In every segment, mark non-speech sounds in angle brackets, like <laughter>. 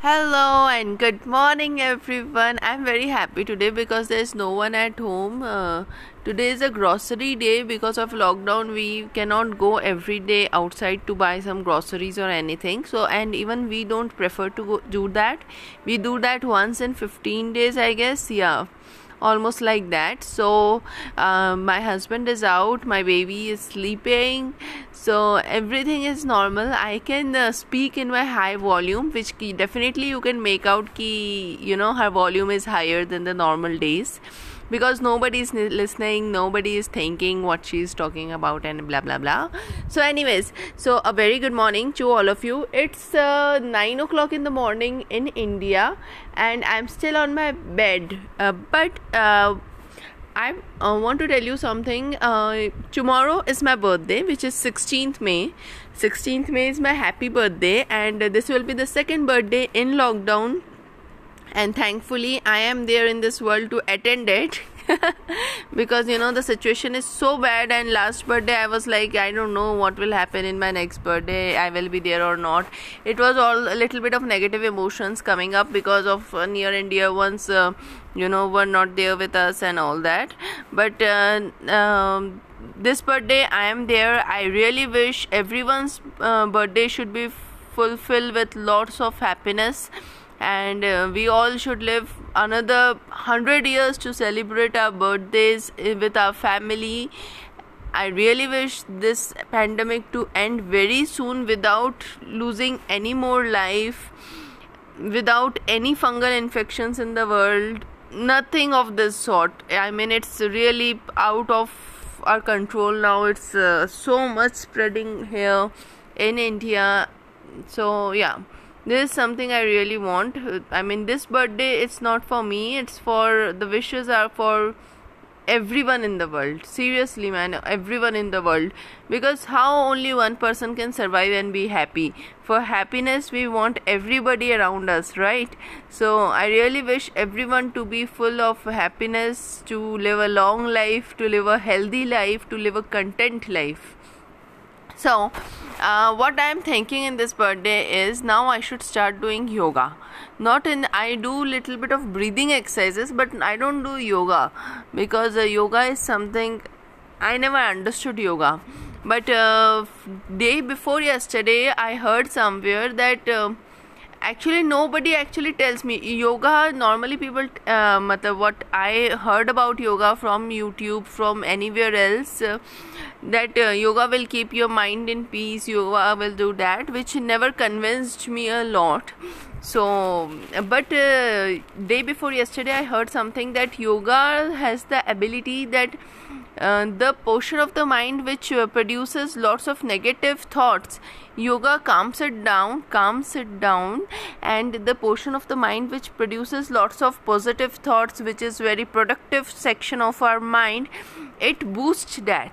Hello and good morning, everyone. I'm very happy today because there's no one at home. Uh, today is a grocery day because of lockdown. We cannot go every day outside to buy some groceries or anything. So, and even we don't prefer to go, do that. We do that once in 15 days, I guess. Yeah almost like that. So uh, my husband is out my baby is sleeping. So everything is normal. I can uh, speak in my high volume which definitely you can make out ki you know her volume is higher than the normal days because nobody is listening nobody is thinking what she's talking about and blah blah blah so anyways so a very good morning to all of you it's uh, 9 o'clock in the morning in india and i'm still on my bed uh, but uh, I uh, want to tell you something. Uh, tomorrow is my birthday, which is 16th May. 16th May is my happy birthday, and this will be the second birthday in lockdown and thankfully i am there in this world to attend it. <laughs> Because you know the situation is so bad. And last birthday i was like i don't know what will happen in my next birthday i will be there or not. It was all a little bit of negative emotions coming up because of uh, near and dear ones uh, you know were not there with us and all that. But uh, um, this birthday i am there. I really wish everyone's uh, birthday should be fulfilled with lots of happiness and uh, we all should live another 100 years to celebrate our birthdays uh, with our family. I really wish this pandemic to end very soon without losing any more life without any fungal infections in the world. Nothing of this sort. I mean it's really out of our control now. It's uh, so much spreading here in india. So yeah this is something i really want. I mean this birthday it's not for me. It's for the wishes are for everyone in the world. Seriously man everyone in the world. Because how only one person can survive and be happy? For happiness we want everybody around us right? So i really wish everyone to be full of happiness to live a long life to live a healthy life to live a content life so uh, what i am thinking in this birthday is now i should start doing yoga. Not in i do little bit of breathing exercises but i don't do yoga because uh, yoga is something i never understood yoga. But uh, day before yesterday i heard somewhere that uh, actually nobody actually tells me. Yoga normally people uh, what i heard about yoga from youtube from anywhere else uh, that uh, yoga will keep your mind in peace yoga will do that which never convinced me a lot. So but uh, day before yesterday i heard something that yoga has the ability that uh, the portion of the mind which uh, produces lots of negative thoughts. Yoga calms it down calms it down. And the portion of the mind which produces lots of positive thoughts which is very productive section of our mind it boosts that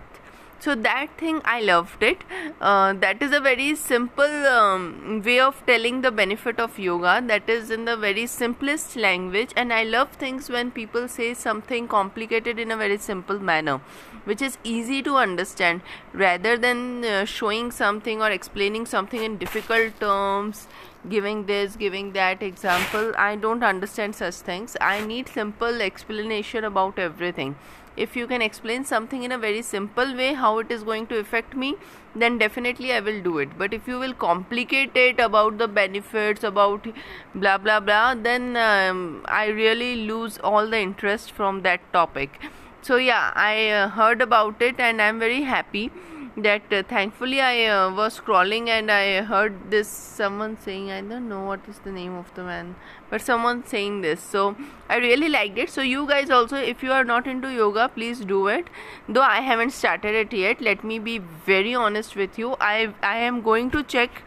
so that thing i loved it. Uh, that is a very simple um, way of telling the benefit of yoga. That is in the very simplest language. And i love things when people say something complicated in a very simple manner which is easy to understand. Rather than uh, showing something or explaining something in difficult terms giving this giving that example i don't understand such things. I need simple explanation about everything if you can explain something in a very simple way how it is going to affect me then definitely i will do it. But if you will complicate it about the benefits about blah blah blah then um, i really lose all the interest from that topic. So yeah i uh, heard about it and i'm very happy that uh, thankfully I uh, was scrolling and I heard this someone saying I don't know what is the name of the man but someone saying this. So I really liked it. So you guys also if you are not into yoga please do it. Though I haven't started it yet let me be very honest with you. I I am going to check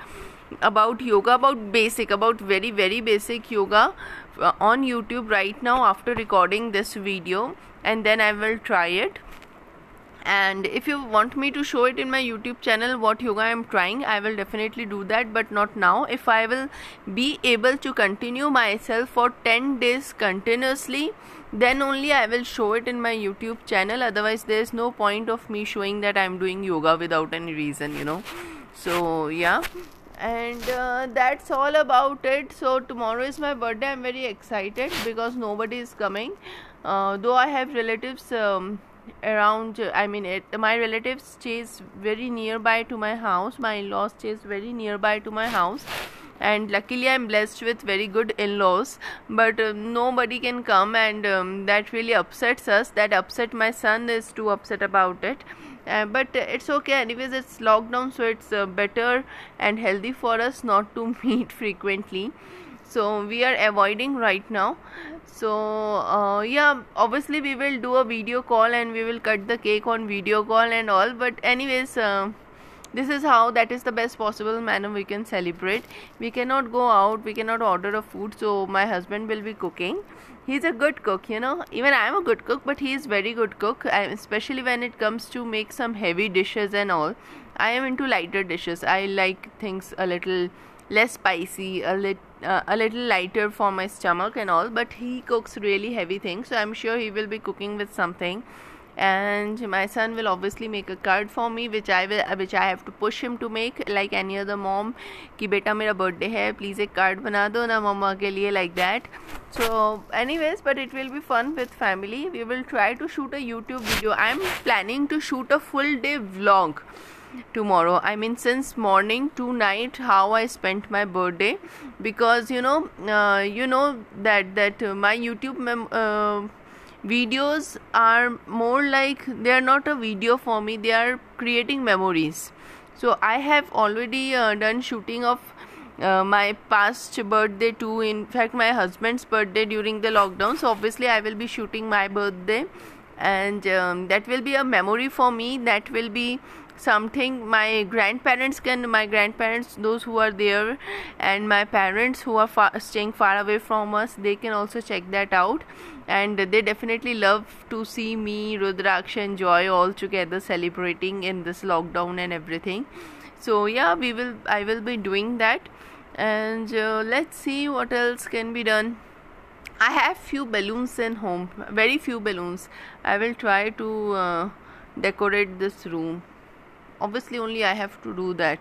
about yoga about basic about very very basic yoga uh, on YouTube right now after recording this video and then I will try it and if you want me to show it in my youtube channel what yoga i am trying i will definitely do that but not now. If i will be able to continue myself for 10 days continuously then only i will show it in my youtube channel. Otherwise there is no point of me showing that i am doing yoga without any reason you know. So yeah. And uh, that's all about it. So tomorrow is my birthday. I'm very excited because nobody is coming. Uh, though i have relatives um, around i mean it, my relatives stays very nearby to my house. My in-laws stays very nearby to my house. And luckily i'm blessed with very good in-laws. But uh, nobody can come and um, that really upsets us. That upset my son is too upset about it. Uh, but it's okay. Anyways it's lockdown so it's uh, better and healthy for us not to <laughs> meet frequently so we are avoiding right now. So uh, yeah obviously we will do a video call and we will cut the cake on video call and all but anyways uh, this is how that is the best possible manner we can celebrate. We cannot go out we cannot order a food so my husband will be cooking. He's a good cook you know. Even i'm a good cook but he is very good cook especially when it comes to make some heavy dishes and all. I am into lighter dishes. I like things a little less spicy, a little uh, a little lighter for my stomach and all but he cooks really heavy things so i'm sure he will be cooking with something. And my son will obviously make a card for me which i will which i have to push him to make like any other mom ki beta mera birthday hai please a card bana do na mama ke liye like that. So anyways but it will be fun with family. We will try to shoot a youtube video. I'm planning to shoot a full day vlog tomorrow. I mean since morning to night how i spent my birthday. Because you know uh, you know that that uh, my youtube mem- uh, videos are more like they are not a video for me they are creating memories. So i have already uh, done shooting of uh, my past birthday too. In fact my husband's birthday during the lockdown. So obviously i will be shooting my birthday. And um, that will be a memory for me. That will be something. My grandparents can my grandparents those who are there and my parents who are far, staying far away from us they can also check that out. And they definitely love to see me rudraksh and joy all together celebrating in this lockdown and everything. So yeah we will i will be doing that. And uh, let's see what else can be done. I have few balloons in home very few balloons. I will try to uh, decorate this room obviously only i have to do that.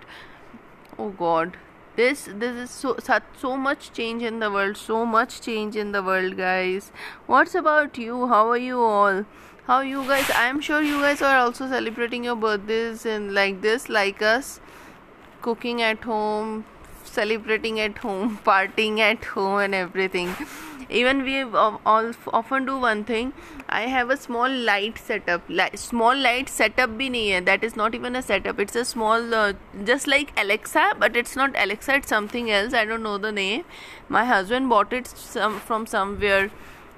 Oh god. This this is so such so much change in the world so much change in the world guys. What's about you? How are you all? How you guys i'm sure you guys are also celebrating your birthdays and like this like us cooking at home celebrating at home <laughs> partying at home and everything. Even we all often do one thing. I have a small light setup. Light, small light setup bhi nahi hai that is not even a setup. It's a small uh, just like alexa but it's not alexa it's something else. I don't know the name. My husband bought it some, from somewhere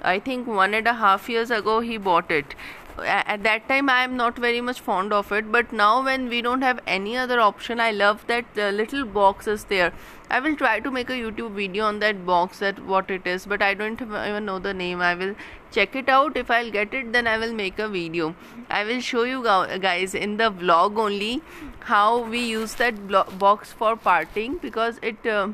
i think one and a half years ago he bought it at that time i am not very much fond of it but now when we don't have any other option i love that uh, little box is there. I will try to make a youtube video on that box that what it is but i don't even know the name. I will check it out. If i'll get it then i will make a video. I will show you guys in the vlog only how we use that box for parting because it uh,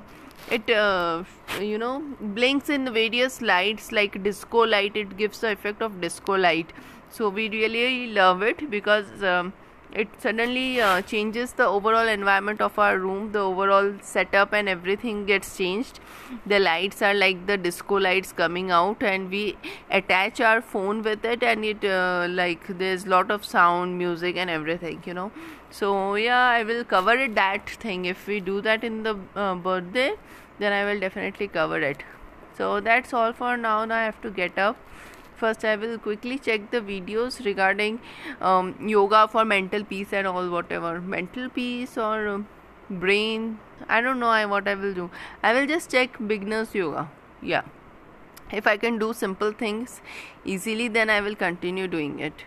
it uh, you know blinks in various lights like disco light. It gives the effect of disco light so we really love it because um, it suddenly uh, changes the overall environment of our room. The overall setup and everything gets changed. The lights are like the disco lights coming out and we attach our phone with it and it uh, like there's lot of sound music and everything you know. So yeah i will cover it that thing. If we do that in the uh, birthday then i will definitely cover it. So that's all for now. Now i have to get up first i will quickly check the videos regarding um, yoga for mental peace and all whatever. Mental peace or uh, brain i don't know I, what i will do. I will just check beginners yoga. Yeah. If i can do simple things easily then i will continue doing it.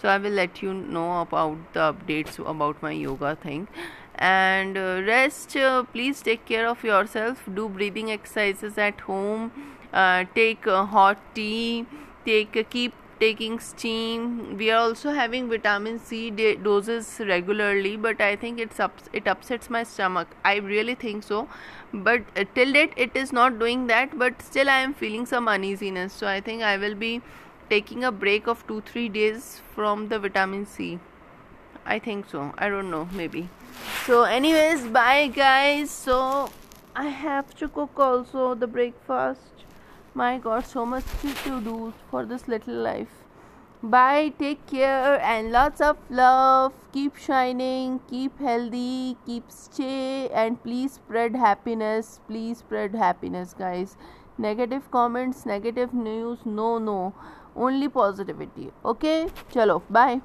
So i will let you know about the updates about my yoga thing. And uh, rest uh, please take care of yourself. Do breathing exercises at home. Uh, take hot tea take keep taking steam we are also having vitamin c doses regularly but i think it's ups, it upsets my stomach i really think so but uh, till date it is not doing that but still i am feeling some uneasiness so i think i will be taking a break of 2 3 days from the vitamin c I think so. I don't know, maybe. So, anyways, bye guys. So, I have to cook also the breakfast. My god, so much to do for this little life. Bye, take care, and lots of love. Keep shining, keep healthy, keep stay, and please spread happiness. Please spread happiness, guys. Negative comments, negative news, no, no. Only positivity. Okay, chalo, bye.